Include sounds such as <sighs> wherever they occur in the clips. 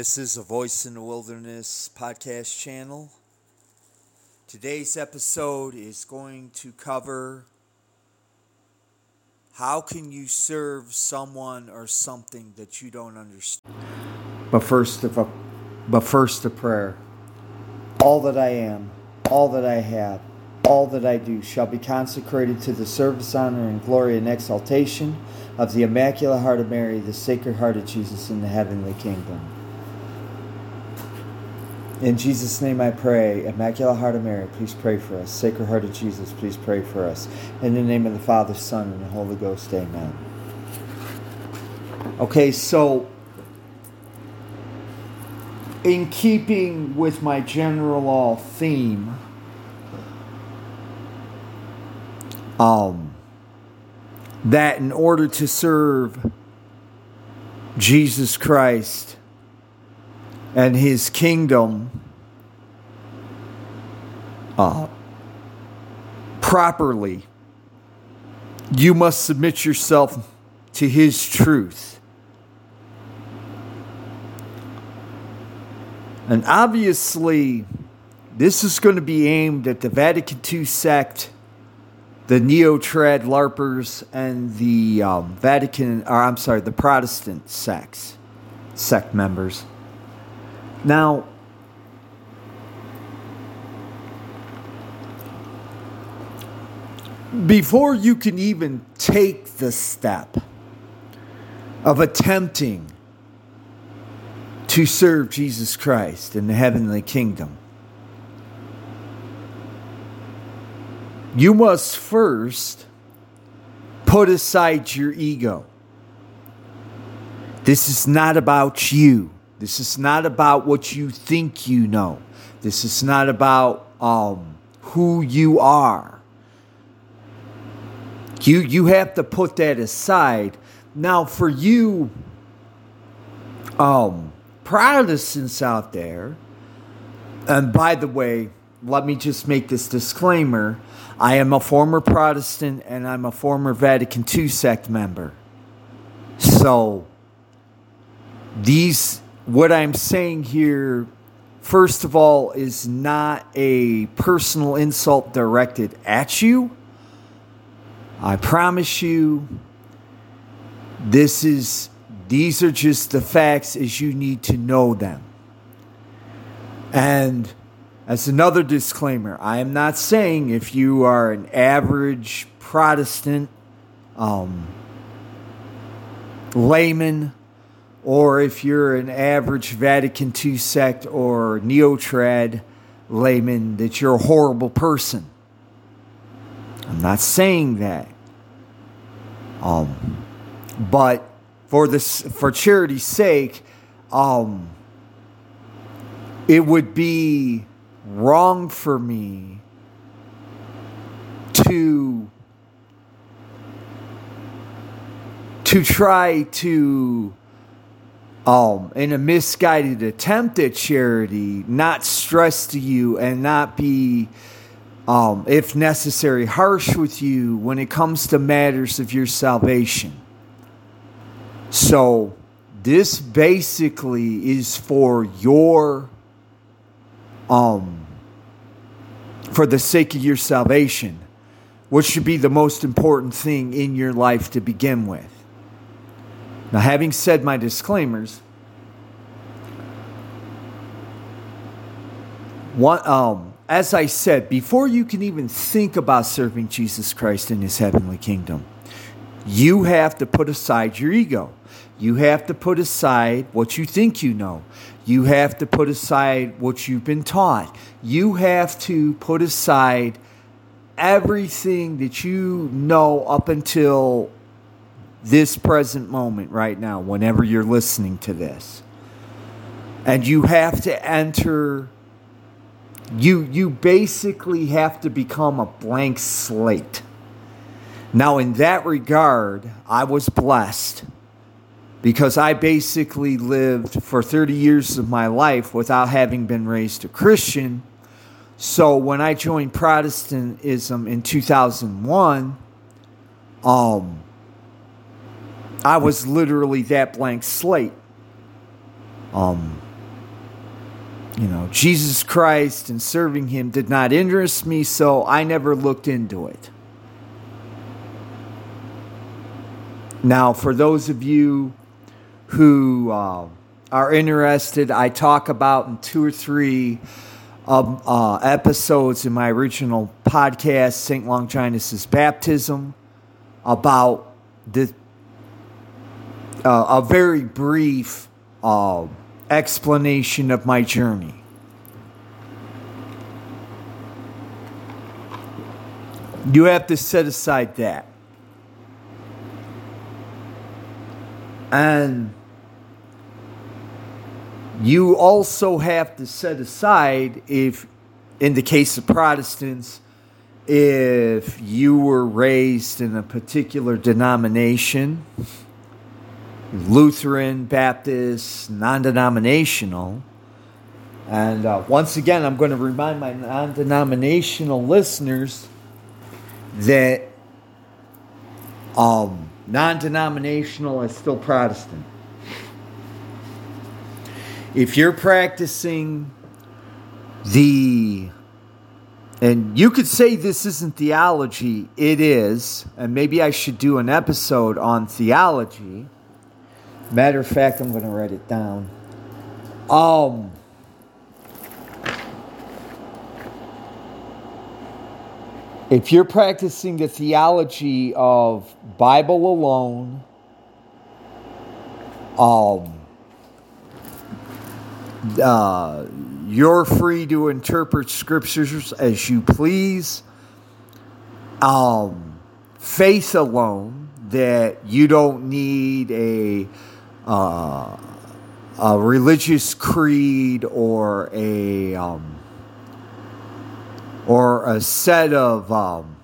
This is a Voice in the Wilderness podcast channel. Today's episode is going to cover how can you serve someone or something that you don't understand. But first, a, but first a prayer. All that I am, all that I have, all that I do shall be consecrated to the service, honor, and glory and exaltation of the Immaculate Heart of Mary, the Sacred Heart of Jesus in the heavenly kingdom. In Jesus' name I pray. Immaculate Heart of Mary, please pray for us. Sacred Heart of Jesus, please pray for us. In the name of the Father, Son, and the Holy Ghost, amen. Okay, so in keeping with my general all theme, um, that in order to serve Jesus Christ and his kingdom uh, properly, you must submit yourself to his truth. And obviously, this is going to be aimed at the Vatican II sect, the neo trad LARPers, and the um, Vatican, or I'm sorry, the Protestant sects, sect members. Now, before you can even take the step of attempting to serve Jesus Christ in the heavenly kingdom. You must first put aside your ego. This is not about you. This is not about what you think you know. This is not about um, who you are. You, you have to put that aside. Now, for you, um, Protestants out there, and by the way, let me just make this disclaimer I am a former Protestant and I'm a former Vatican II sect member. So, these, what I'm saying here, first of all, is not a personal insult directed at you. I promise you, this is these are just the facts as you need to know them. And as another disclaimer, I am not saying if you are an average Protestant um, layman or if you're an average Vatican II sect or neotrad layman that you're a horrible person. I'm not saying that. Um, but for this for charity's sake, um, it would be wrong for me to to try to um, in a misguided attempt at charity, not stress to you and not be, um, if necessary, harsh with you when it comes to matters of your salvation. So, this basically is for your um for the sake of your salvation, which should be the most important thing in your life to begin with. Now, having said my disclaimers, um, as I said, before you can even think about serving Jesus Christ in his heavenly kingdom, you have to put aside your ego. You have to put aside what you think you know. You have to put aside what you've been taught. You have to put aside everything that you know up until this present moment right now, whenever you're listening to this. And you have to enter you you basically have to become a blank slate. Now in that regard, I was blessed because I basically lived for 30 years of my life without having been raised a Christian. So when I joined Protestantism in 2001, um, I was literally that blank slate. Um, you know, Jesus Christ and serving Him did not interest me, so I never looked into it. Now, for those of you who uh, are interested, I talk about in two or three um, uh, episodes in my original podcast, St. Longinus' baptism, about the uh, a very brief uh, explanation of my journey. You have to set aside that. And you also have to set aside, if in the case of Protestants, if you were raised in a particular denomination, Lutheran, Baptist, non denominational, and uh, once again, I'm going to remind my non denominational listeners that um, non denominational is still Protestant. If you're practicing the, and you could say this isn't theology, it is, and maybe I should do an episode on theology. Matter of fact, I'm going to write it down. Um, if you're practicing the theology of Bible alone, um, uh, you're free to interpret scriptures as you please. Um, faith alone, that you don't need a uh, a religious creed or a um, or a set of um,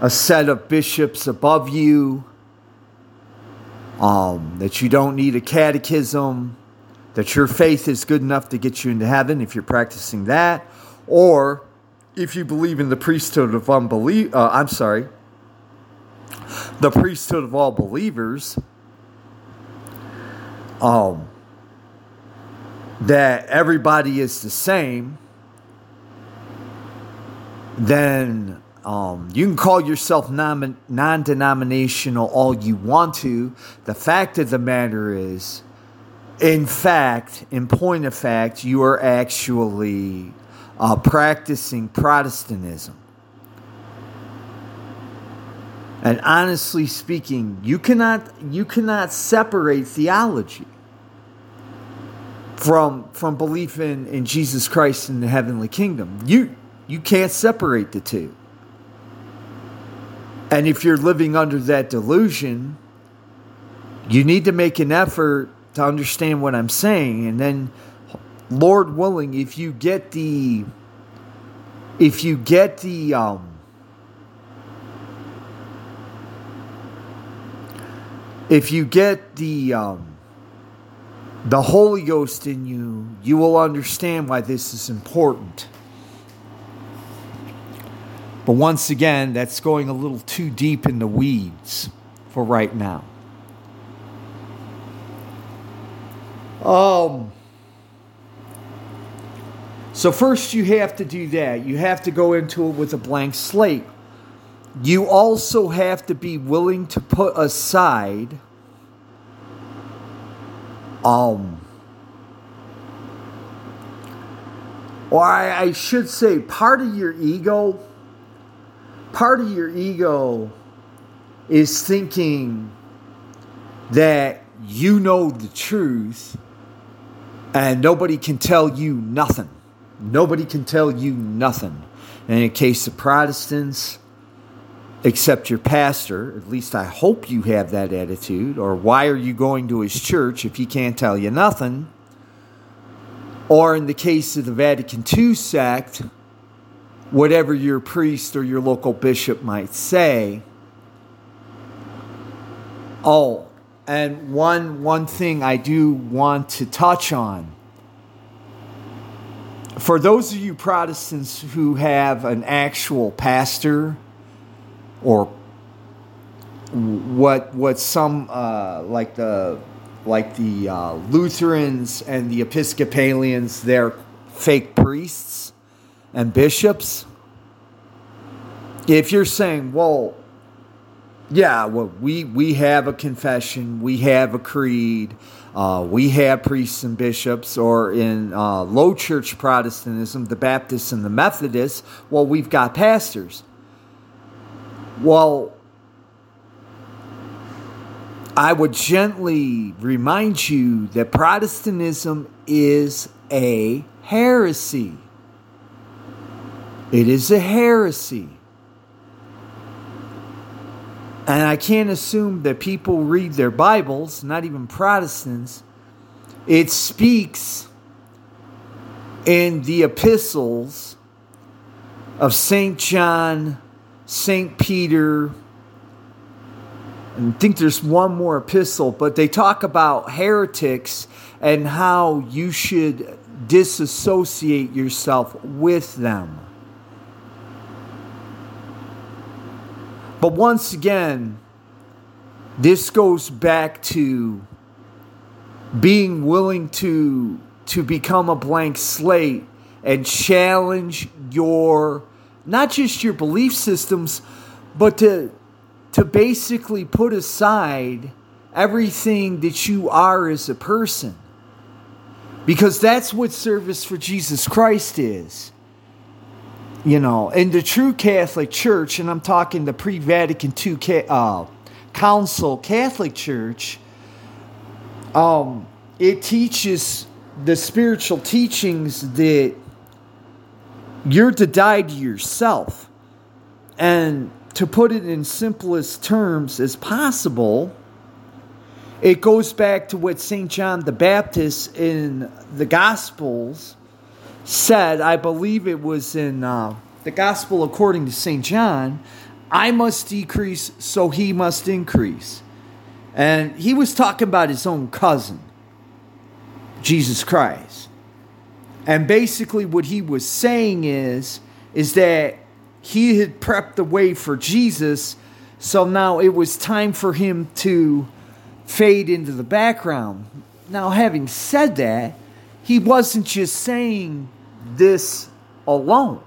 a set of bishops above you. Um, that you don't need a catechism, that your faith is good enough to get you into heaven if you're practicing that, or if you believe in the priesthood of unbelief. Uh, I'm sorry, the priesthood of all believers. Um, that everybody is the same then um, you can call yourself non denominational all you want to. The fact of the matter is, in fact, in point of fact, you are actually uh, practicing Protestantism. And honestly speaking, you cannot you cannot separate theology from from belief in, in Jesus Christ in the heavenly kingdom. You you can't separate the two. And if you're living under that delusion, you need to make an effort to understand what I'm saying. And then, Lord willing, if you get the, if you get the, um, if you get the, um, the Holy Ghost in you, you will understand why this is important. But once again, that's going a little too deep in the weeds for right now. Um, so, first, you have to do that. You have to go into it with a blank slate. You also have to be willing to put aside um, or I, I should say, part of your ego part of your ego is thinking that you know the truth and nobody can tell you nothing. Nobody can tell you nothing. And in the case of Protestants, except your pastor, at least I hope you have that attitude, or why are you going to his church if he can't tell you nothing? Or in the case of the Vatican II sect, whatever your priest or your local bishop might say. Oh, and one one thing I do want to touch on. For those of you Protestants who have an actual pastor or what what some uh, like the like the uh, Lutherans and the Episcopalians, they're fake priests and bishops, if you're saying, well, yeah, well, we, we have a confession, we have a creed, uh, we have priests and bishops, or in uh, low church Protestantism, the Baptists and the Methodists, well, we've got pastors. Well, I would gently remind you that Protestantism is a heresy. It is a heresy. And I can't assume that people read their Bibles, not even Protestants. It speaks in the epistles of St. John, St. Peter, and I think there's one more epistle, but they talk about heretics and how you should disassociate yourself with them. But once again, this goes back to being willing to to become a blank slate and challenge your not just your belief systems but to to basically put aside everything that you are as a person. Because that's what service for Jesus Christ is. You know, in the true Catholic Church, and I'm talking the pre Vatican II uh, Council Catholic Church, um, it teaches the spiritual teachings that you're to die to yourself. And to put it in simplest terms as possible, it goes back to what St. John the Baptist in the Gospels said, I believe it was in uh, the Gospel according to St. John, I must decrease, so he must increase. And he was talking about his own cousin, Jesus Christ. And basically, what he was saying is, is that he had prepped the way for Jesus, so now it was time for him to fade into the background. Now, having said that, he wasn't just saying this alone.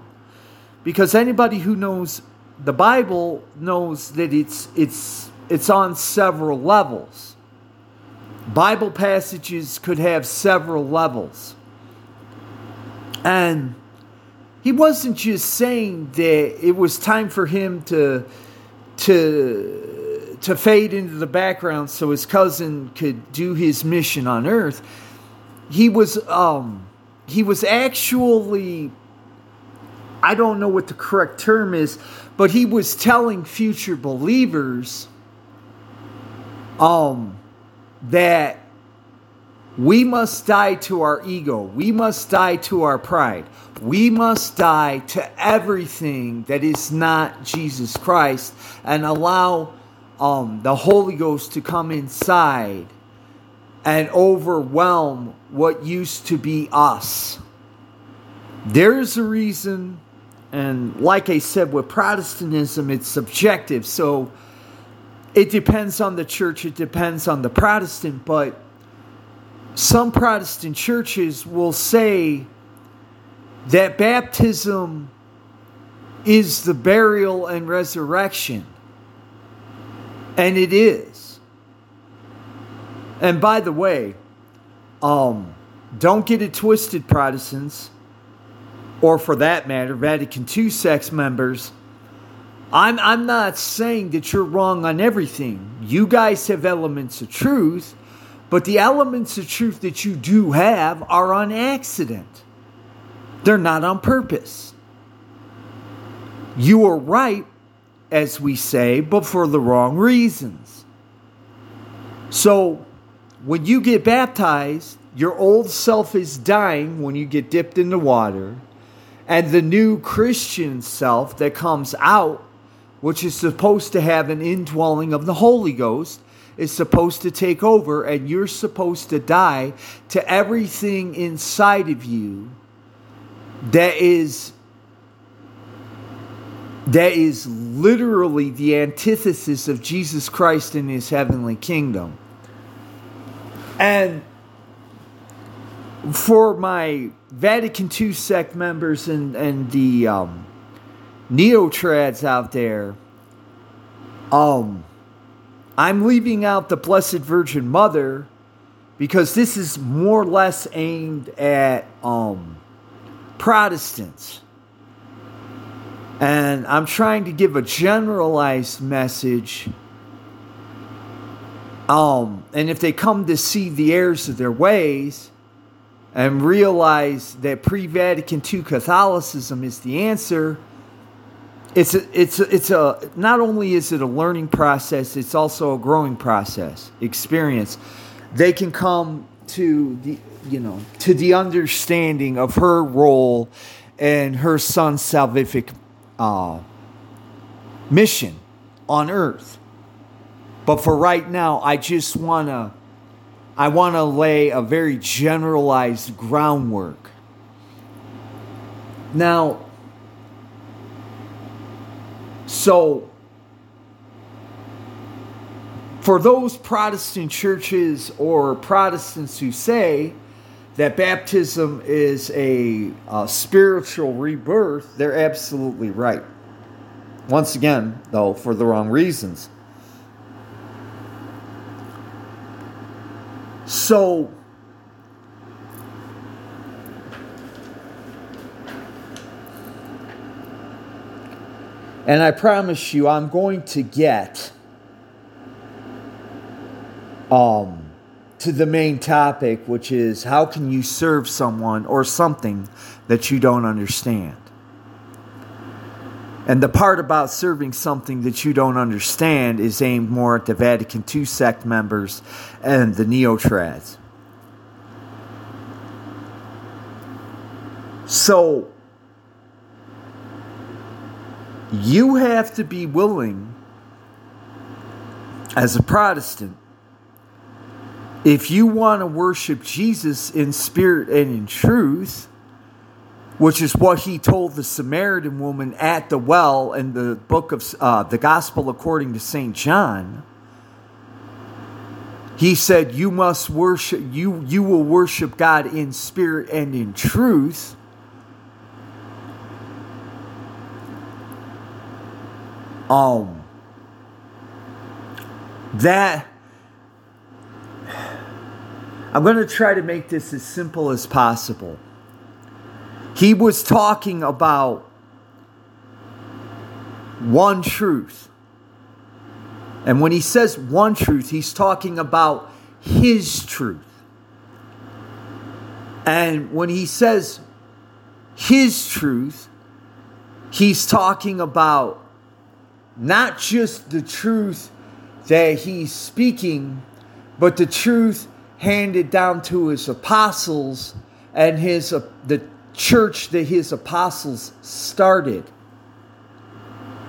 Because anybody who knows the Bible knows that it's it's it's on several levels. Bible passages could have several levels. And he wasn't just saying that it was time for him to to to fade into the background so his cousin could do his mission on earth. He was um he was actually I don't know what the correct term is, but he was telling future believers um that we must die to our ego. We must die to our pride. We must die to everything that is not Jesus Christ and allow um, the Holy Ghost to come inside and overwhelm what used to be us. There's a reason, and like I said, with Protestantism, it's subjective. So it depends on the church, it depends on the Protestant, but some Protestant churches will say that baptism is the burial and resurrection. And it is. And by the way, um, don't get it twisted, Protestants, or for that matter, Vatican II sex members. I'm, I'm not saying that you're wrong on everything. You guys have elements of truth, but the elements of truth that you do have are on accident. They're not on purpose. You are right, as we say, but for the wrong reasons. So, when you get baptized, your old self is dying when you get dipped in the water, and the new Christian self that comes out, which is supposed to have an indwelling of the Holy Ghost, is supposed to take over, and you're supposed to die to everything inside of you that is that is literally the antithesis of Jesus Christ in his heavenly kingdom. And for my Vatican II sect members and, and the um, neo-trads out there, um, I'm leaving out the Blessed Virgin Mother because this is more or less aimed at um, Protestants. And I'm trying to give a generalized message um, and if they come to see the errors of their ways and realize that pre Vatican II Catholicism is the answer, it's a, it's a, it's a not only is it a learning process, it's also a growing process, experience. They can come to the you know to the understanding of her role and her son's salvific uh, mission on earth. But for right now, I just want to I want to lay a very generalized groundwork. Now, so for those Protestant churches or Protestants who say that baptism is a, a, spiritual rebirth, they're absolutely right. Once again, though, for the wrong reasons. So, and I promise you, I'm going to get um, to the main topic, which is how can you serve someone or something that you don't understand? And the part about serving something that you don't understand is aimed more at the Vatican II sect members and the neotrads. So, you have to be willing, as a Protestant, if you want to worship Jesus in spirit and in truth, which is what he told the Samaritan woman at the well in the book of uh, the Gospel according to St. John. He said, You must worship, you, you will worship God in spirit and in truth. Um, that I'm going to try to make this as simple as possible. He was talking about one truth. And when he says one truth, he's talking about his truth. And when he says his truth, he's talking about not just the truth that he's speaking, but the truth handed down to his apostles and his uh, the church that his apostles started.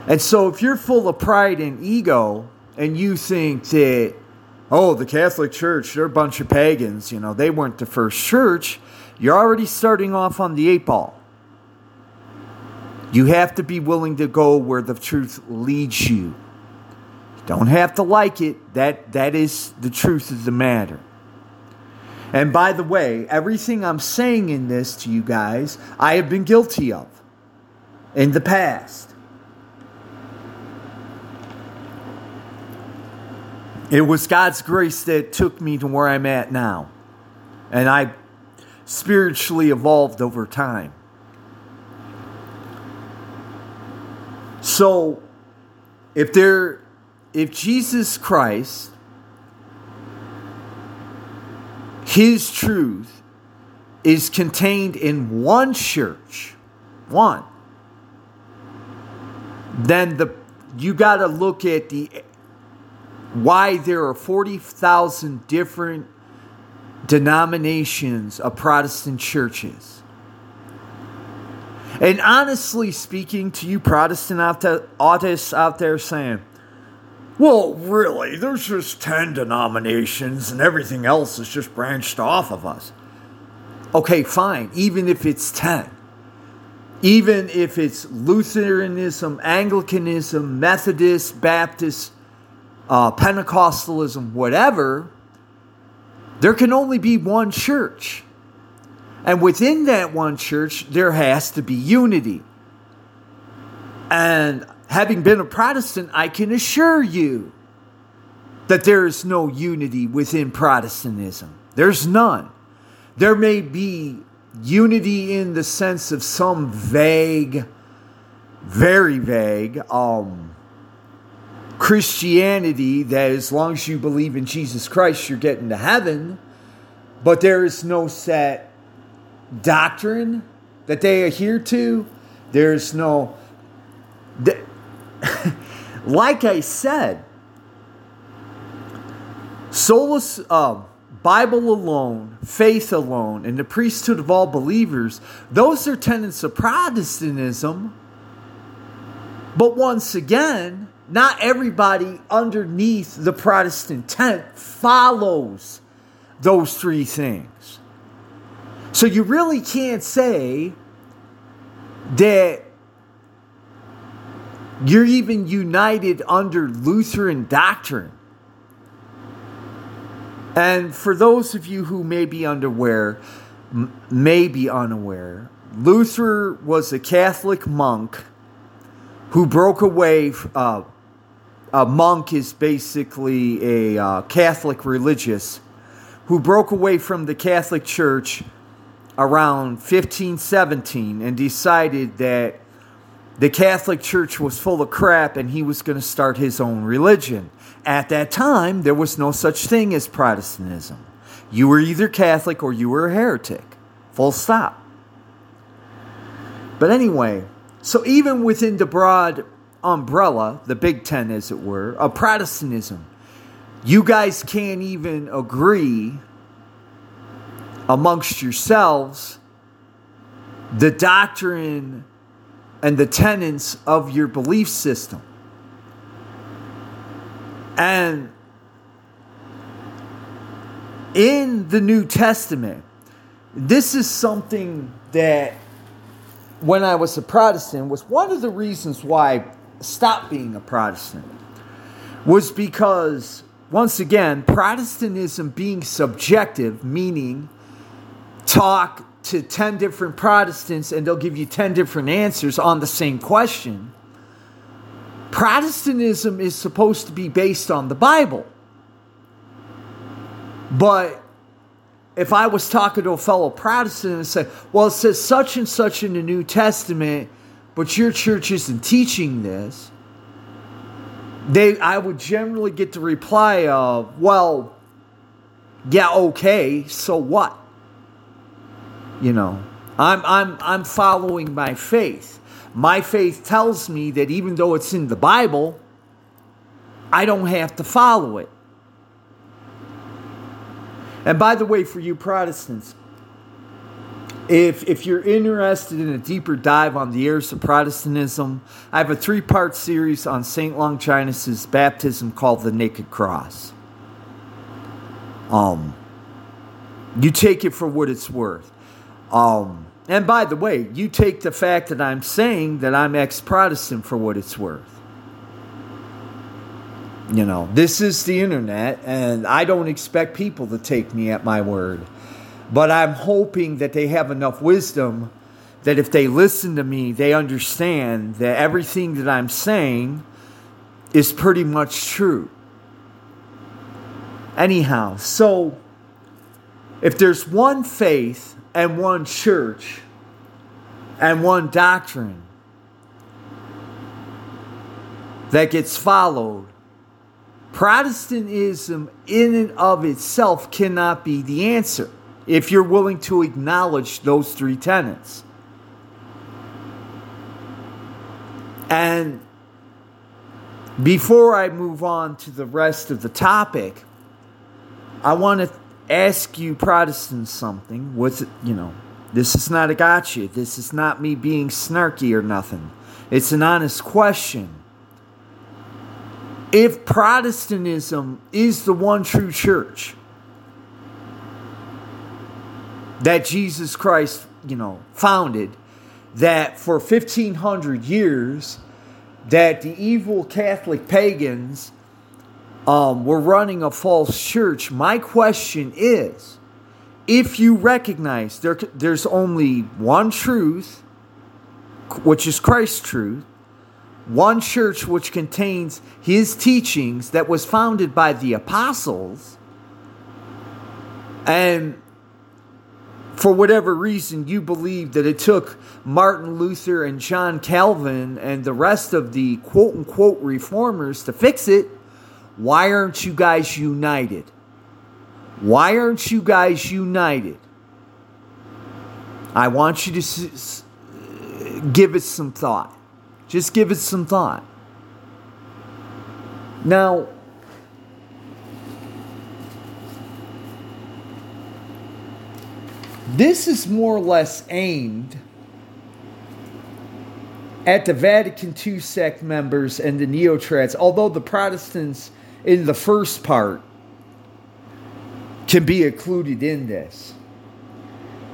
And so if you're full of pride and ego and you think that oh, the Catholic Church, they're a bunch of pagans, you know, they weren't the first church, you're already starting off on the eight ball. You have to be willing to go where the truth leads you. Don't have to like it. That that is the truth of the matter. And by the way, everything I'm saying in this to you guys, I have been guilty of in the past. It was God's grace that took me to where I'm at now. And I spiritually evolved over time. So, if there if Jesus Christ his truth is contained in one church, one, then the you got to look at the why there are 40,000 different denominations of Protestant churches. And honestly speaking to you Protestant autists out there saying, well, really, there's just 10 denominations and everything else is just branched off of us. Okay, fine, even if it's 10. Even if it's Lutheranism, Anglicanism, Methodist, Baptist, uh, Pentecostalism, whatever, there can only be one church. And within that one church, there has to be unity. And having been a Protestant, I can assure you that there is no unity within Protestantism. There's none. There may be unity in the sense of some vague, very vague, um, Christianity that as long as you believe in Jesus Christ, you're getting to heaven, but there is no set doctrine that they adhere to. There's no <laughs> like I said, solus, uh, Bible alone, faith alone, and the priesthood of all believers, those are tenets of Protestantism. But once again, not everybody underneath the Protestant tent follows those three things. So you really can't say that you're even united under Lutheran doctrine. And for those of you who may be unaware, may be unaware, Luther was a Catholic monk who broke away. Uh, a monk is basically a uh, Catholic religious who broke away from the Catholic Church around 1517 and decided that the Catholic Church was full of crap and he was going to start his own religion. At that time, there was no such thing as Protestantism. You were either Catholic or you were a heretic. Full stop. But anyway, so even within the broad umbrella, the Big Ten, as it were, of Protestantism, you guys can't even agree amongst yourselves the doctrine and the tenets of your belief system. And in the New Testament, this is something that when I was a Protestant was one of the reasons why I stopped being a Protestant was because once again Protestantism being subjective meaning talk to 10 different Protestants and they'll give you 10 different answers on the same question. Protestantism is supposed to be based on the Bible. But if I was talking to a fellow Protestant and said, well, it says such and such in the New Testament, but your church isn't teaching this, they I would generally get the reply of, well, yeah, okay, so what? You know, I'm, I'm, I'm following my faith. My faith tells me that even though it's in the Bible, I don't have to follow it. And by the way, for you Protestants, if, if you're interested in a deeper dive on the heirs of Protestantism, I have a three part series on St. Longinus' baptism called The Naked Cross. Um, you take it for what it's worth. Um, and by the way, you take the fact that I'm saying that I'm ex Protestant for what it's worth. You know, this is the internet, and I don't expect people to take me at my word. But I'm hoping that they have enough wisdom that if they listen to me, they understand that everything that I'm saying is pretty much true. Anyhow, so if there's one faith and one church and one doctrine that gets followed, Protestantism in and of itself cannot be the answer if you're willing to acknowledge those three tenets. And before I move on to the rest of the topic, I want to ask you Protestants something. What's it, you know, this is not a gotcha. This is not me being snarky or nothing. It's an honest question. If Protestantism is the one true church that Jesus Christ, you know, founded, that for 1500 years that the evil Catholic pagans um, we're running a false church. My question is if you recognize there, there's only one truth, which is Christ's truth, one church which contains his teachings that was founded by the apostles, and for whatever reason you believe that it took Martin Luther and John Calvin and the rest of the quote unquote reformers to fix it, why aren't you guys united? Why aren't you guys united? I want you to give it some thought. Just give it some thought. Now, this is more or less aimed at the Vatican II sect members and the Neotrads, although the Protestants in the first part can be included in this.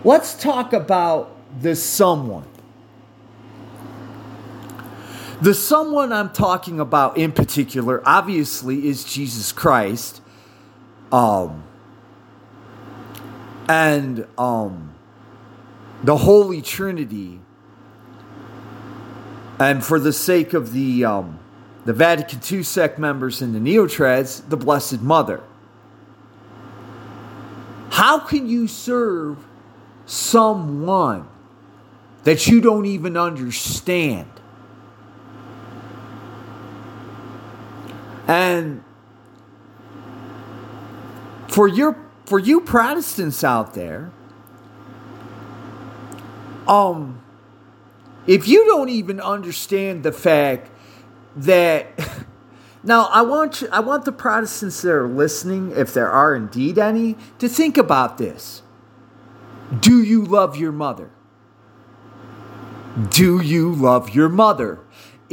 Let's talk about the someone. The someone I'm talking about in particular, obviously, is Jesus Christ. Um, and um, the Holy Trinity. And for the sake of the, um, the Vatican II sect members and the Neotrads, the Blessed Mother. How can you serve someone that you don't even understand? And for your for you Protestants out there, um if you don't even understand the fact that <laughs> now I want you, I want the Protestants that are listening, if there are indeed any, to think about this. Do you love your mother? Do you love your mother?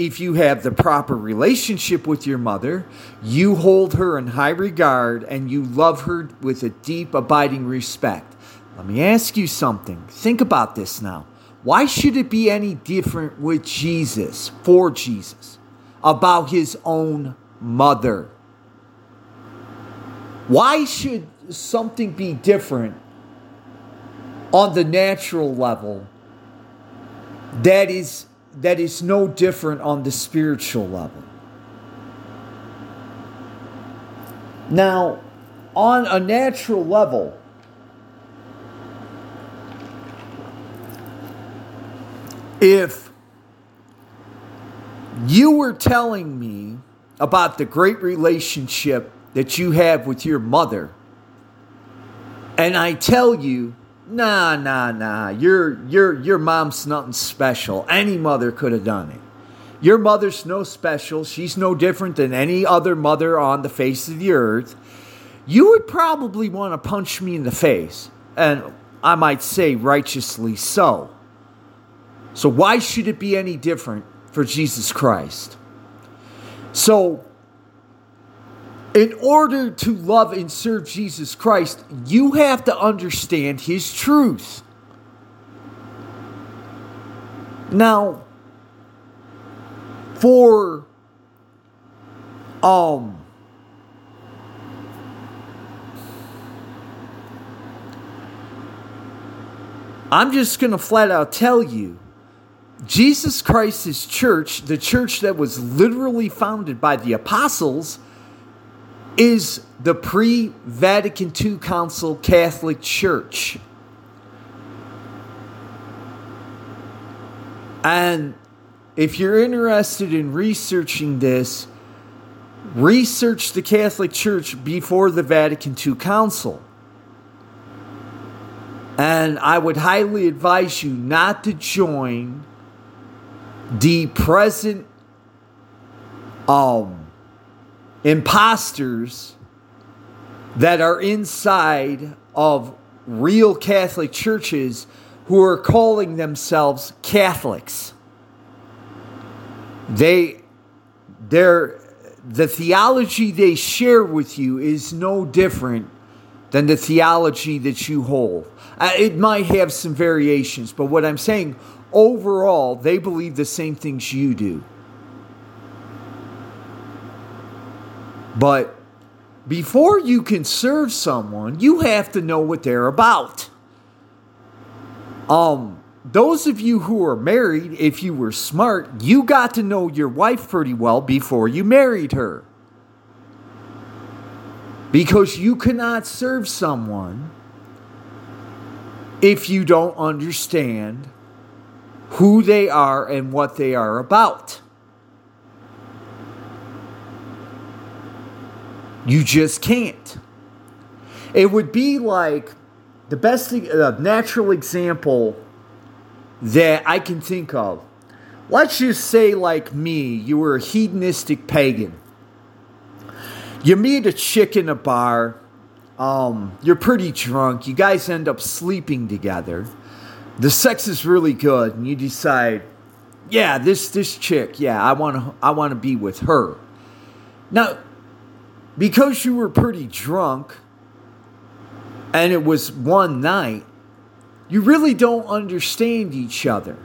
if you have the proper relationship with your mother, you hold her in high regard and you love her with a deep, abiding respect. Let me ask you something. Think about this now. Why should it be any different with Jesus, for Jesus, about his own mother? Why should something be different on the natural level that is that is no different on the spiritual level. Now, on a natural level, if you were telling me about the great relationship that you have with your mother, and I tell you Nah, nah, nah. Your your your mom's nothing special. Any mother could have done it. Your mother's no special. She's no different than any other mother on the face of the earth. You would probably want to punch me in the face, and I might say righteously so. So why should it be any different for Jesus Christ? So in order to love and serve Jesus Christ, you have to understand His truth. Now, for um I'm just going to flat out tell you Jesus Christ's church, the church that was literally founded by the apostles, is the pre Vatican II Council Catholic Church. And if you're interested in researching this, research the Catholic Church before the Vatican II Council. And I would highly advise you not to join the present um, imposters that are inside of real Catholic churches who are calling themselves Catholics. They they the theology they share with you is no different than the theology that you hold. Uh, it might have some variations, but what I'm saying overall, they believe the same things you do. But before you can serve someone, you have to know what they're about. Um, those of you who are married, if you were smart, you got to know your wife pretty well before you married her. Because you cannot serve someone if you don't understand who they are and what they are about. You just can't. It would be like the best uh, natural example that I can think of let's just say, like me, you were a hedonistic pagan. You meet a chick in a bar. Um, you're pretty drunk. You guys end up sleeping together. The sex is really good, and you decide, yeah, this this chick, yeah, I want to I want to be with her. Now, because you were pretty drunk, and it was one night, you really don't understand each other.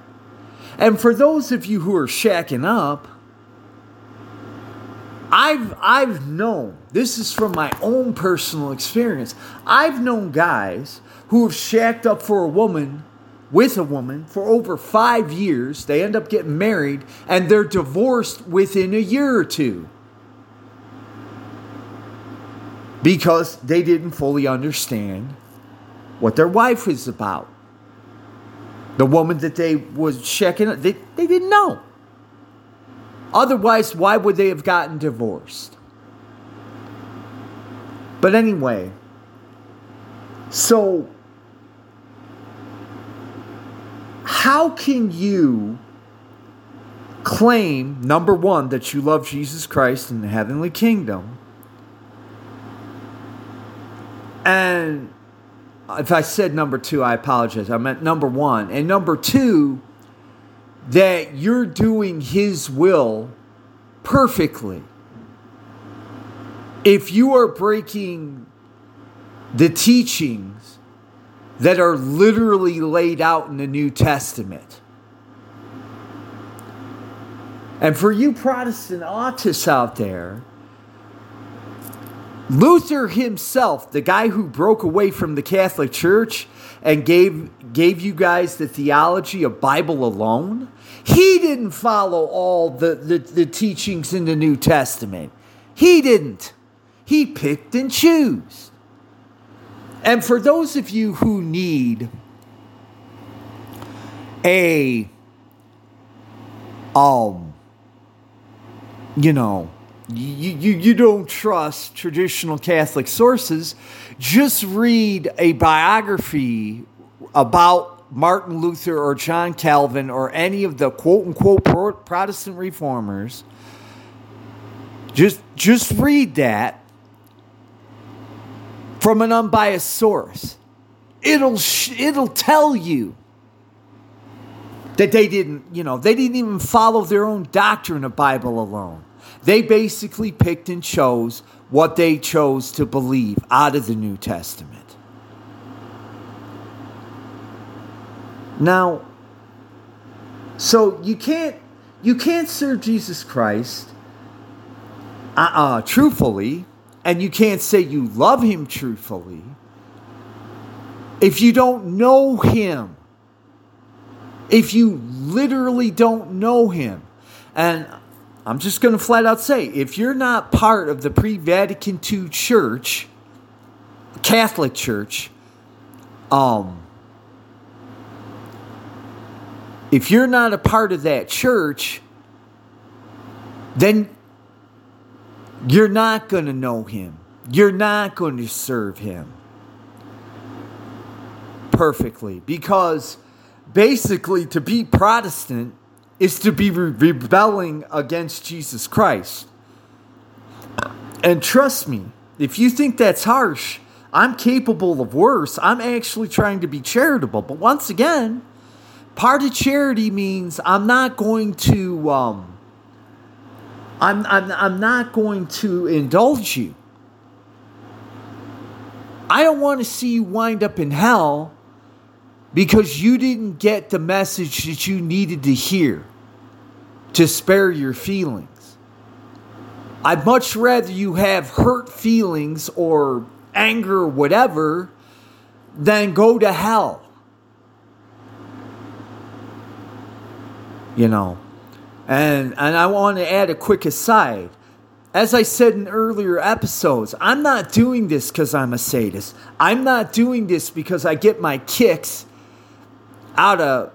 And for those of you who are shacking up, I've I've known this is from my own personal experience. I've known guys who have shacked up for a woman with a woman for over five years. They end up getting married and they're divorced within a year or two because they didn't fully understand what their wife was about. The woman that they was checking, they, they didn't know. Otherwise, why would they have gotten divorced? But anyway, so how can you claim, number one, that you love Jesus Christ and the heavenly kingdom? And if I said number two, I apologize. I meant number one. And number two, that you're doing His will perfectly. If you are breaking the teachings that are literally laid out in the New Testament. And for you Protestant autists out there, Luther himself, the guy who broke away from the Catholic Church and gave gave you guys the theology of Bible alone, he didn't follow all the, the, the teachings in the New Testament. He didn't. He picked and chose. And for those of you who need a um you know you, you, you don't trust traditional Catholic sources, just read a biography about Martin Luther or John Calvin or any of the quote unquote Protestant reformers. Just, just read that from an unbiased source. It'll, it'll tell you that they didn't, you know, they didn't even follow their own doctrine of Bible alone. They basically picked and chose what they chose to believe out of the New Testament. Now, so you can't you can't serve Jesus Christ uh, uh, truthfully, and you can't say you love him truthfully if you don't know him. If you literally don't know him. And I'm just going to flat out say if you're not part of the pre Vatican II church, Catholic Church, um, if you're not a part of that church, then you're not going to know him. You're not going to serve him perfectly because basically to be Protestant is to be re- rebelling against Jesus Christ. And trust me, if you think that's harsh, I'm capable of worse. I'm actually trying to be charitable. But once again, part of charity means I'm not going to um, I'm, I'm, I'm not going to indulge you. I don't want to see you wind up in hell because you didn't get the message that you needed to hear to spare your feelings. I'd much rather you have hurt feelings or anger or whatever than go to hell. You know. And and I want to add a quick aside. As I said in earlier episodes, I'm not doing this because I'm a sadist. I'm not doing this because I get my kicks out of,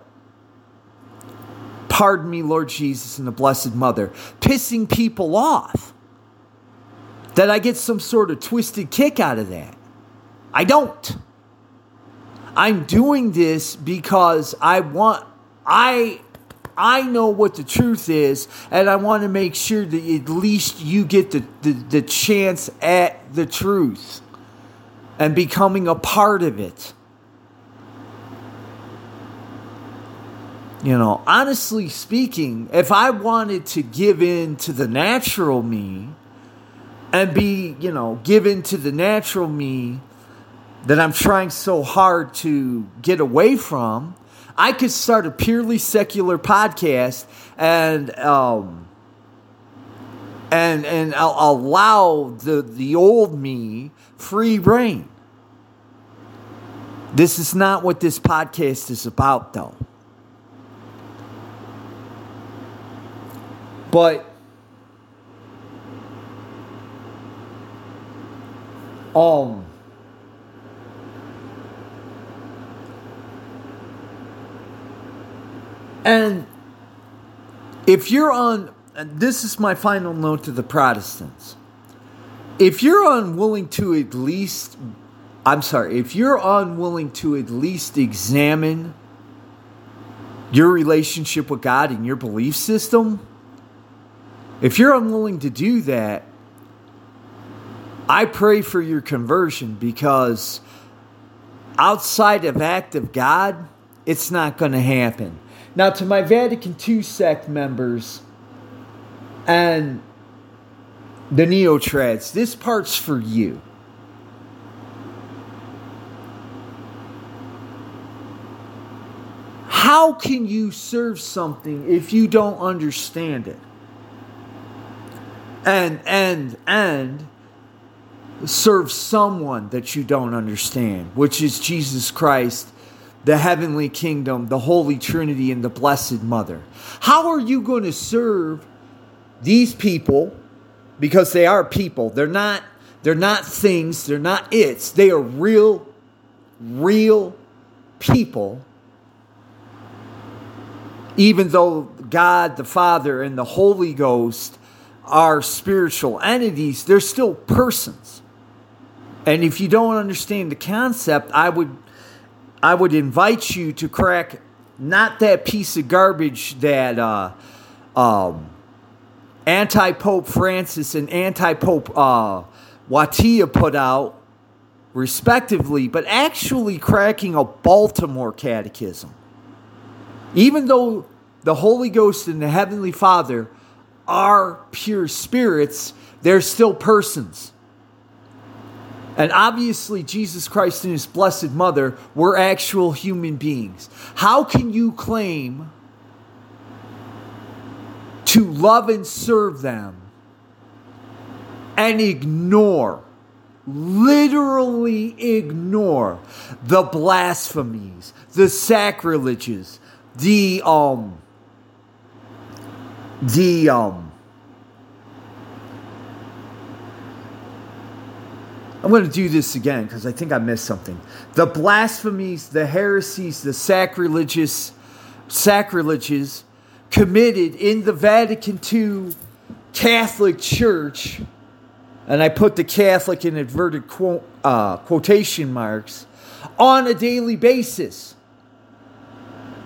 pardon me, Lord Jesus and the Blessed Mother, pissing people off. That I get some sort of twisted kick out of that. I don't. I'm doing this because I want, I, I know what the truth is, and I want to make sure that at least you get the, the, the chance at the truth and becoming a part of it. You know, honestly speaking, if I wanted to give in to the natural me and be, you know, given to the natural me that I'm trying so hard to get away from, I could start a purely secular podcast and um, and and I'll allow the the old me free rein. This is not what this podcast is about, though. But um and if you're on this is my final note to the Protestants. If you're unwilling to at least I'm sorry, if you're unwilling to at least examine your relationship with God and your belief system, if you're unwilling to do that, I pray for your conversion because outside of act of God, it's not going to happen. Now, to my Vatican II sect members and the Neotrads, this part's for you. How can you serve something if you don't understand it? and and and serve someone that you don't understand, which is Jesus Christ, the heavenly kingdom, the Holy Trinity, and the Blessed Mother. How are you going to serve these people? Because they are people. They're not. They're not things. They're not its. They are real, real people. Even though God the Father and the Holy Ghost are spiritual entities, they're still persons. And if you don't understand the concept, I would I would invite you to crack not that piece of garbage that uh, um, anti Pope Francis and anti Pope uh, Wojtyla put out, respectively, but actually cracking a Baltimore catechism. Even though the Holy Ghost and the Heavenly Father are pure spirits, they're still persons. And obviously, Jesus Christ and his blessed mother were actual human beings. How can you claim to love and serve them and ignore, literally ignore the blasphemies, the sacrileges, the um, the um I'm going to do this again because I think I missed something. The blasphemies, the heresies, the sacrilegious sacrileges committed in the Vatican II Catholic Church, and I put the Catholic in inverted quote, uh, quotation marks, on a daily basis.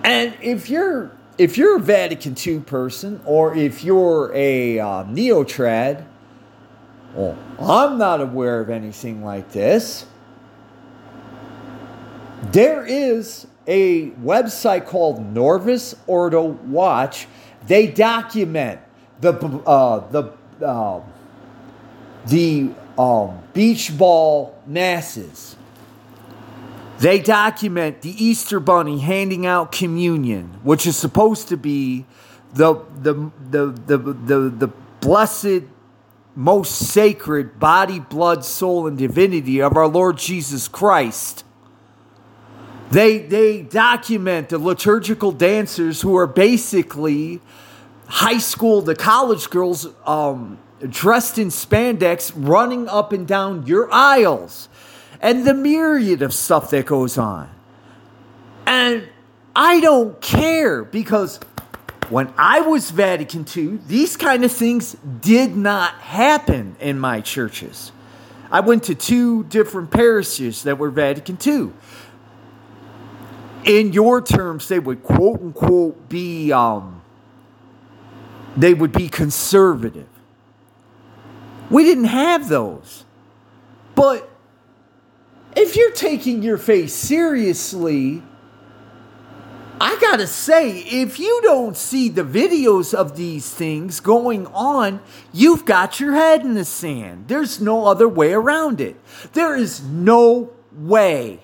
And if you're if you're a Vatican II person or if you're a uh, neotrad, well, I'm not aware of anything like this. There is a website called Novus Ordo Watch. They document the uh, the uh, the um, beach ball masses they document the Easter Bunny handing out communion, which is supposed to be the, the, the, the, the, the blessed, most sacred body, blood, soul, and divinity of our Lord Jesus Christ. They, they document the liturgical dancers who are basically high school the college girls um, dressed in spandex running up and down your aisles and the myriad of stuff that goes on. And I don't care because when I was Vatican II, these kind of things did not happen in my churches. I went to two different parishes that were Vatican II. In your terms, they would quote unquote be um, they would be conservative. We didn't have those. But if you're taking your faith seriously, I gotta say, if you don't see the videos of these things going on, you've got your head in the sand. There's no other way around it. There is no way.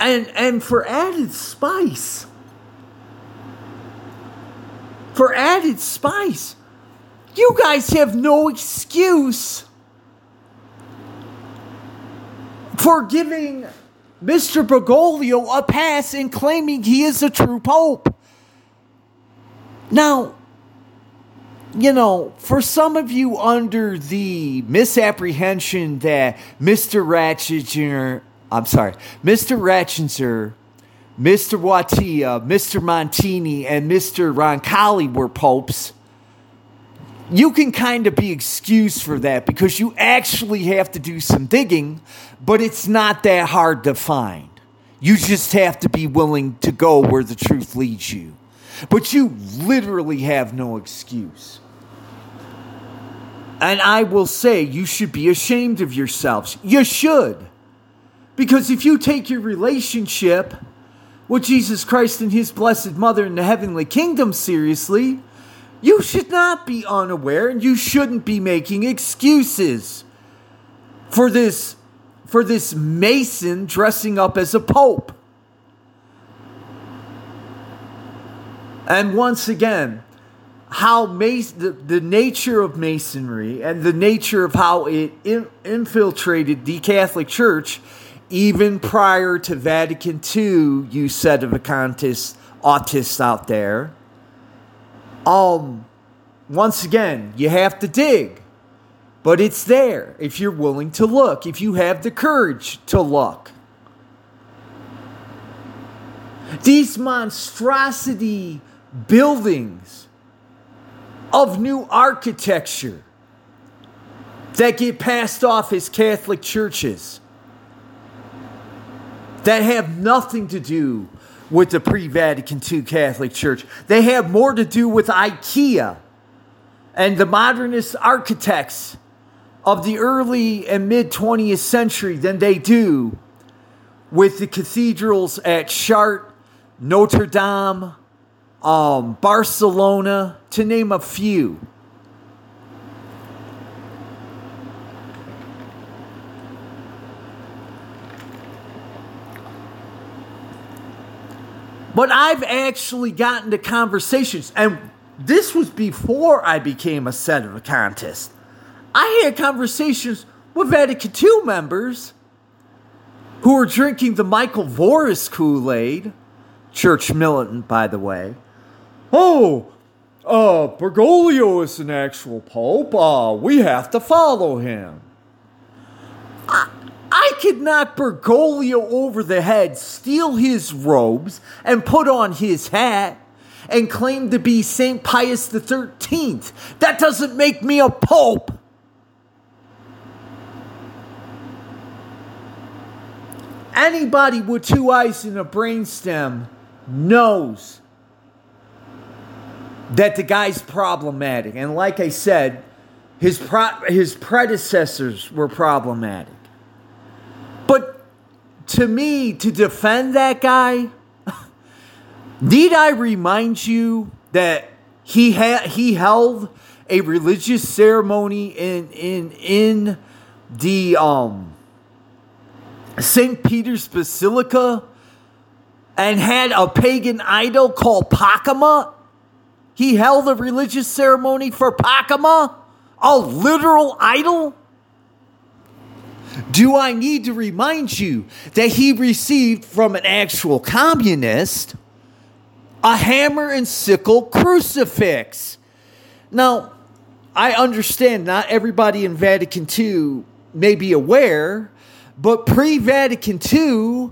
And and for added spice, for added spice, you guys have no excuse for giving Mr. Bergoglio a pass in claiming he is a true pope. Now, you know, for some of you under the misapprehension that Mr. Ratchinger, I'm sorry, Mr. Ratzinger, Mr. Wojtyla, Mr. Montini, and Mr. Roncalli were popes, you can kind of be excused for that because you actually have to do some digging, but it's not that hard to find. You just have to be willing to go where the truth leads you. But you literally have no excuse. And I will say, you should be ashamed of yourselves. You should. Because if you take your relationship with Jesus Christ and His Blessed Mother in the heavenly kingdom seriously, you should not be unaware and you shouldn't be making excuses for this for this mason dressing up as a pope. And once again, how mas- the, the nature of masonry and the nature of how it in- infiltrated the Catholic Church even prior to Vatican II, you sedevacantist autists out there um, once again, you have to dig, but it's there if you're willing to look, if you have the courage to look. These monstrosity buildings of new architecture that get passed off as Catholic churches that have nothing to do with the pre Vatican II Catholic Church. They have more to do with IKEA and the modernist architects of the early and mid 20th century than they do with the cathedrals at Chartres, Notre Dame, um, Barcelona, to name a few. But I've actually gotten to conversations, and this was before I became a sedevacantist. I had conversations with Vatican II members who were drinking the Michael Voris Kool Aid, church militant, by the way. Oh, uh, Bergoglio is an actual pope. Uh, we have to follow him. I, could knock Bergoglio over the head, steal his robes, and put on his hat and claim to be St. Pius XIII. That doesn't make me a pope. Anybody with two eyes and a brainstem knows that the guy's problematic. And like I said, his, pro- his predecessors were problematic. But to me, to defend that guy, <laughs> need I remind you that he had he held a religious ceremony in in in the um St. Peter's Basilica and had a pagan idol called Pakama? He held a religious ceremony for Pakama? A literal idol? Do I need to remind you that he received from an actual communist a hammer and sickle crucifix? Now, I understand not everybody in Vatican II may be aware, but pre Vatican II,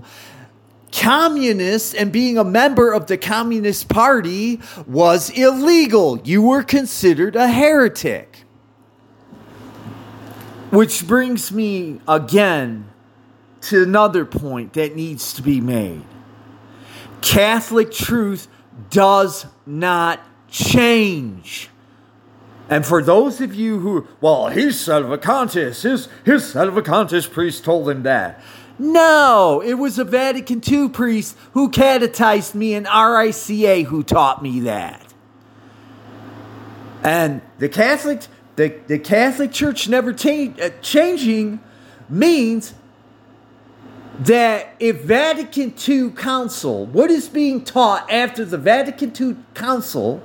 communists and being a member of the Communist Party was illegal. You were considered a heretic. Which brings me again to another point that needs to be made Catholic truth does not change. And for those of you who, well, he's Sedevacantists, his, his Sedevacantist priest told him that. No, it was a Vatican II priest who catechized me in RCIA who taught me that. And the Catholic, the, the Catholic Church never uh, changing means that if Vatican II Council, what is being taught after the Vatican II Council,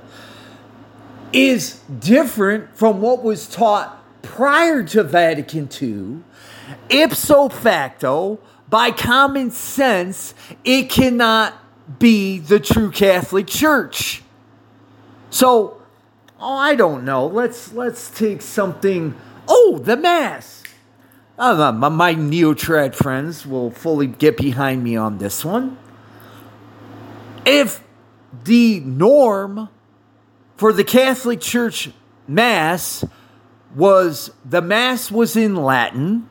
is different from what was taught prior to Vatican II, ipso facto, by common sense, it cannot be the true Catholic Church. So, oh, I don't know. Let's let's take something. Oh, the Mass. Uh, my, my neo-trad friends will fully get behind me on this one. If the norm for the Catholic Church Mass was the Mass was in Latin,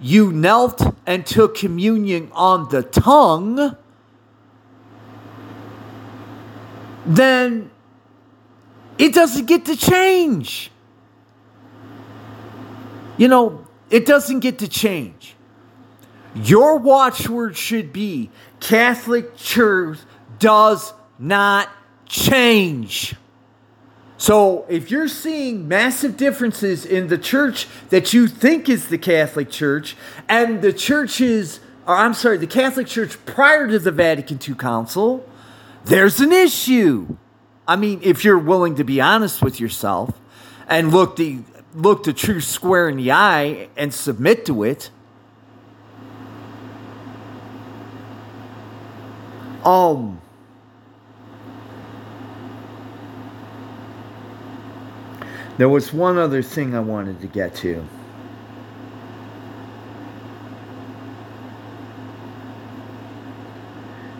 you knelt and took communion on the tongue, then it doesn't get to change. You know, it doesn't get to change. Your watchword should be Catholic Church does not change. So, if you're seeing massive differences in the church that you think is the Catholic Church and the churches, or I'm sorry, the Catholic Church prior to the Vatican II Council, there's an issue. I mean, if you're willing to be honest with yourself and look the look the truth square in the eye and submit to it. Um There was one other thing I wanted to get to.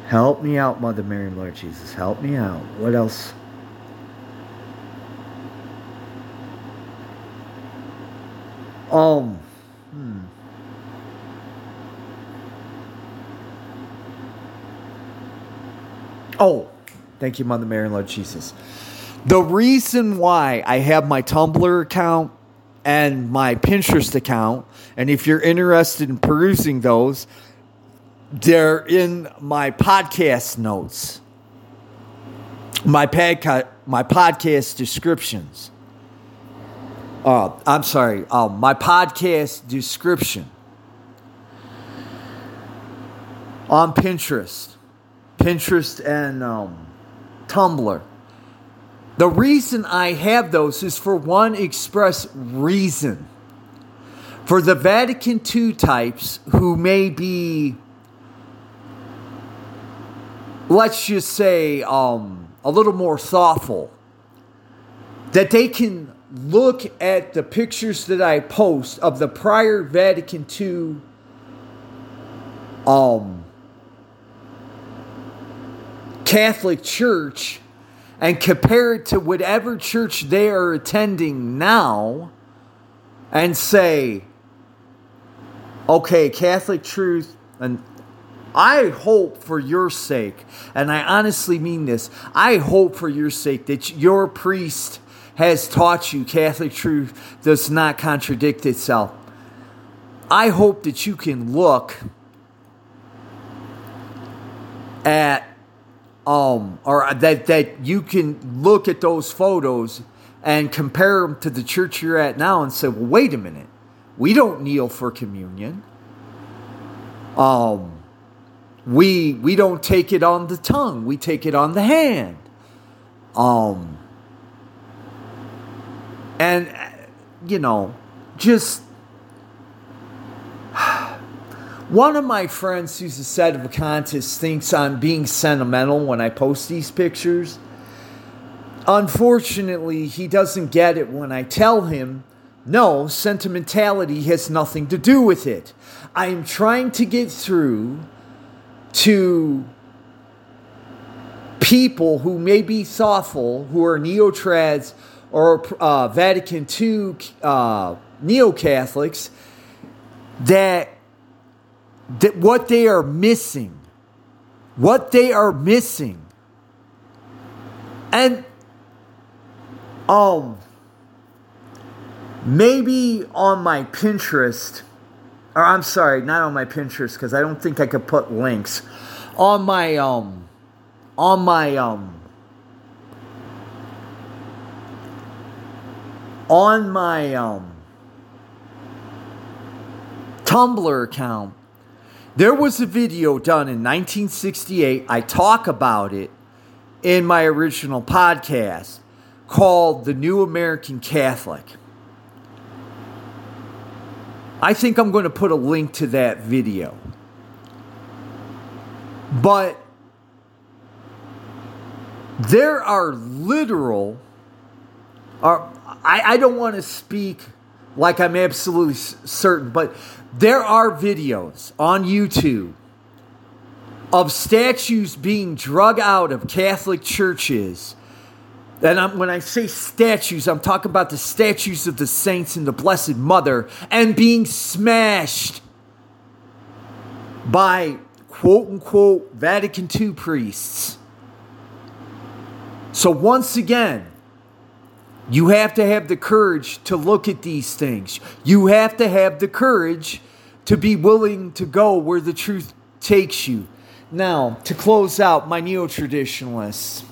Help me out, Mother Mary, Lord Jesus. Help me out. What else? Um, hmm. Oh, thank you, Mother Mary, and Lord Jesus. The reason why I have my Tumblr account and my Pinterest account, and if you're interested in perusing those, they're in my podcast notes, my, podca- my podcast descriptions uh, I'm sorry, uh, my podcast description on Pinterest, Pinterest and um, Tumblr. The reason I have those is for one express reason. For the Vatican II types who may be, let's just say, um, a little more thoughtful, that they can look at the pictures that I post of the prior Vatican II um, Catholic Church and compare it to whatever church they are attending now and say, okay, Catholic truth, and I hope for your sake, and I honestly mean this, I hope for your sake that your priest has taught you Catholic truth does not contradict itself. I hope that you can look at um or that that you can look at those photos and compare them to the church you're at now and say, "Well, wait a minute. We don't kneel for communion. Um we we don't take it on the tongue. We take it on the hand. Um and, you know, just. <sighs> One of my friends who's a sedevacantist thinks I'm being sentimental when I post these pictures. Unfortunately, he doesn't get it when I tell him, no, sentimentality has nothing to do with it. I am trying to get through to people who may be thoughtful, who are neo-trads, or uh, Vatican II uh, neo Catholics that that what they are missing, what they are missing, and Um, maybe on my Pinterest, or I'm sorry, not on my Pinterest because I don't think I could put links on my um, on my um, on my um, Tumblr account. There was a video done in 1968. I talk about it in my original podcast called The New American Catholic. I think I'm going to put a link to that video. But there are literal, are, I, I don't want to speak like I'm absolutely certain, but there are videos on YouTube of statues being drug out of Catholic churches. And I'm, when I say statues, I'm talking about the statues of the saints and the Blessed Mother and being smashed by quote unquote Vatican II priests. So, once again, you have to have the courage to look at these things. You have to have the courage to be willing to go where the truth takes you. Now, to close out, my neo traditionalists,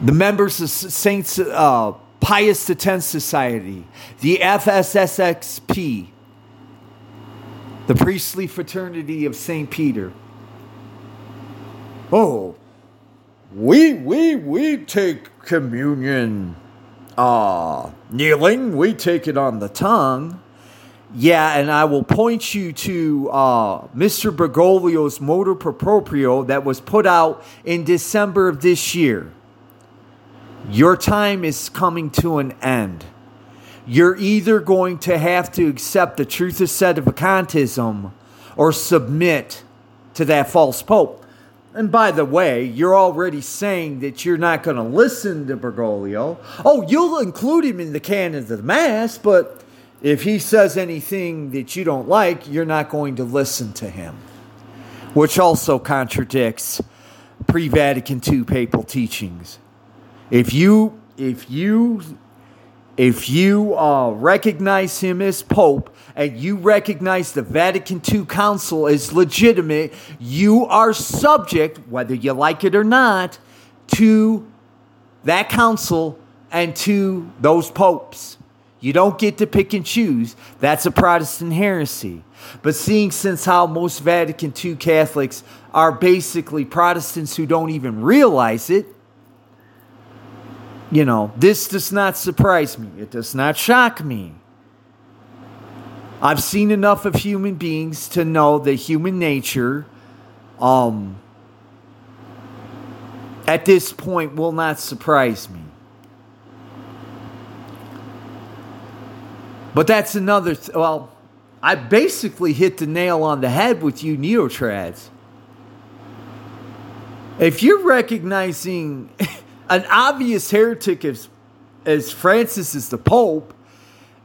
the members of Saints uh, Pius X Society, the FSSXP, the priestly fraternity of St. Peter. Oh, we we we take communion uh kneeling, we take it on the tongue. Yeah, and I will point you to uh, Mr. Bergoglio's Motu proprio that was put out in December of this year. Your time is coming to an end. You're either going to have to accept the truth of sedevacantism or submit to that false pope. And by the way, you're already saying that you're not going to listen to Bergoglio. Oh, you'll include him in the canon of the Mass, but if he says anything that you don't like, you're not going to listen to him, which also contradicts pre Vatican II papal teachings. If you if you if you uh, recognize him as Pope and you recognize the Vatican II Council as legitimate, you are subject, whether you like it or not, to that council and to those popes. You don't get to pick and choose. That's a Protestant heresy. But seeing since how most Vatican II Catholics are basically Protestants who don't even realize it, you know, this does not surprise me. It does not shock me. I've seen enough of human beings to know that human nature, um, at this point, will not surprise me. But that's another. Th- well, I basically hit the nail on the head with you neotrads. If you're recognizing <laughs> an obvious heretic as, as Francis is the Pope,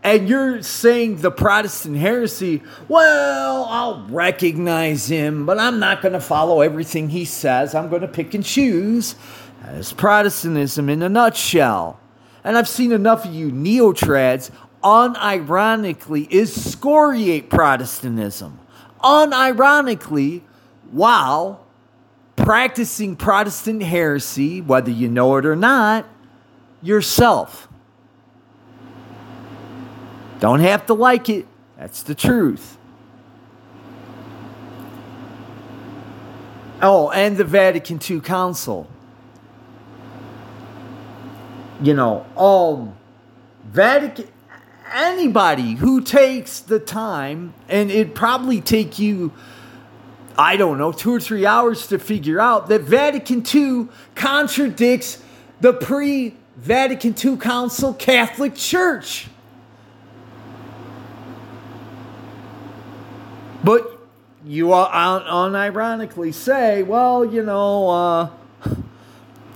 and you're saying the Protestant heresy, well, I'll recognize him, but I'm not going to follow everything he says. I'm going to pick and choose. That's Protestantism in a nutshell. And I've seen enough of you neotrads unironically excoriate Protestantism. Unironically, while practicing Protestant heresy, whether you know it or not, yourself. Don't have to like it. That's the truth. Oh, and the Vatican II Council. You know, um, Vatican, anybody who takes the time, and it probably take you I don't know, two or three hours to figure out that Vatican II contradicts the pre Vatican II Council Catholic Church. But you all unironically say, well, you know, uh,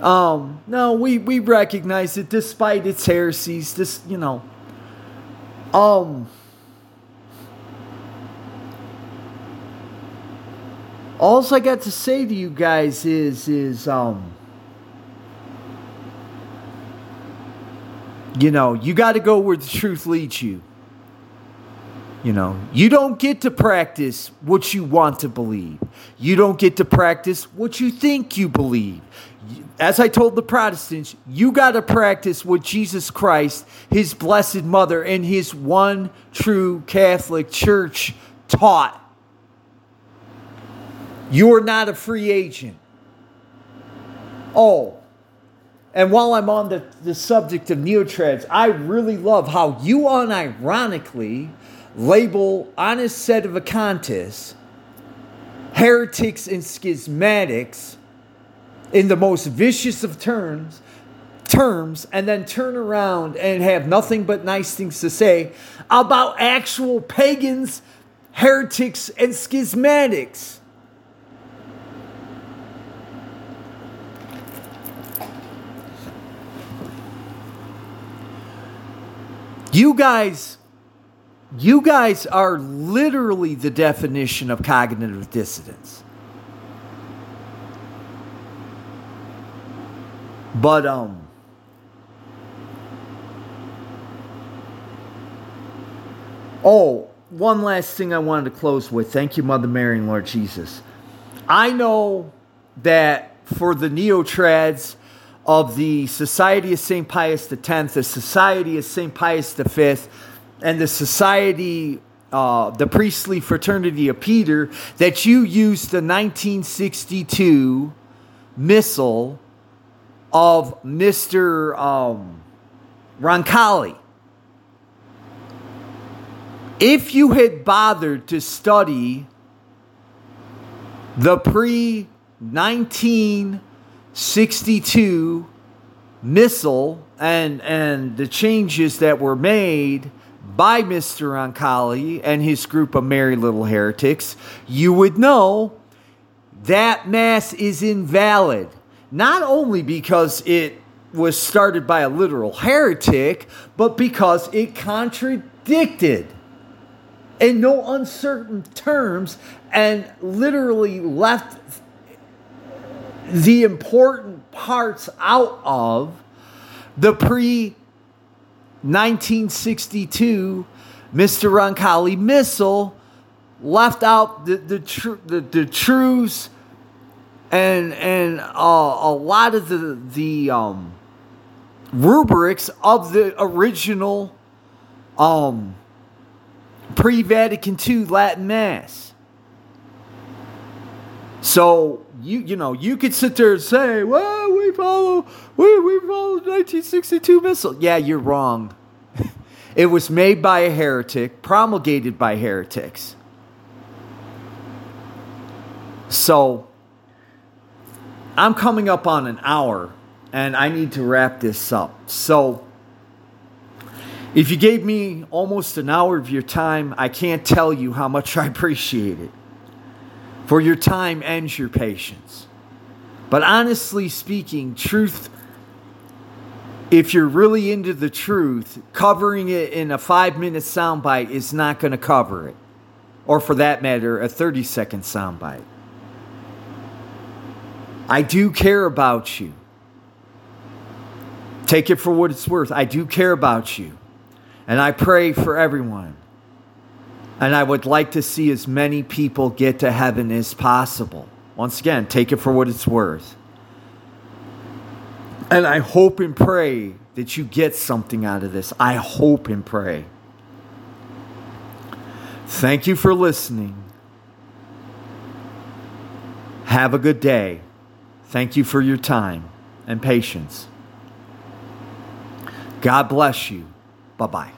<laughs> um, no, we, we recognize it despite its heresies, this, you know. Um, all I got to say to you guys is is um you know, you got to go where the truth leads you. You know, you don't get to practice what you want to believe. You don't get to practice what you think you believe. As I told the Protestants, you got to practice what Jesus Christ, his blessed mother, and his one true Catholic Church taught. You are not a free agent. Oh, and while I'm on the, the subject of neotrads, I really love how you unironically label on his set honest sedevacantists, heretics, and schismatics in the most vicious of terms, terms, and then turn around and have nothing but nice things to say about actual pagans, heretics, and schismatics. You guys, you guys are literally the definition of cognitive dissonance. But um Oh, one last thing I wanted to close with. Thank you, Mother Mary and Lord Jesus. I know that for the neotrads, of the Society of St. Pius X, the Society of St. Pius V, and the Society, uh, the Priestly Fraternity of Peter, that you used the 1962 missal of Mr. Um, Roncalli. If you had bothered to study the pre 19 62 missal and and the changes that were made by Mr. Roncalli and his group of merry little heretics, you would know that mass is invalid. Not only because it was started by a literal heretic, but because it contradicted in no uncertain terms and literally left the important parts out of the pre 1962 Mr. Roncalli missal, left out the the, tr- the, the truths and and uh, a lot of the the um, rubrics of the original um, pre Vatican II Latin Mass. So you you know you could sit there and say, well, we follow we we follow 1962 missal. Yeah, you're wrong. <laughs> it was made by a heretic, promulgated by heretics. So I'm coming up on an hour and I need to wrap this up. So if you gave me almost an hour of your time, I can't tell you how much I <laughs> appreciate it for your time and your patience. But honestly speaking, truth, if you're really into the truth, covering it in a five minute soundbite is not going to cover it. Or for that matter, a 30 second soundbite. I do care about you. Take it for what it's worth. I do care about you. And I pray for everyone. And I would like to see as many people get to heaven as possible. Once again, take it for what it's worth. And I hope and pray that you get something out of this. I hope and pray. Thank you for listening. Have a good day. Thank you for your time and patience. God bless you. Bye bye.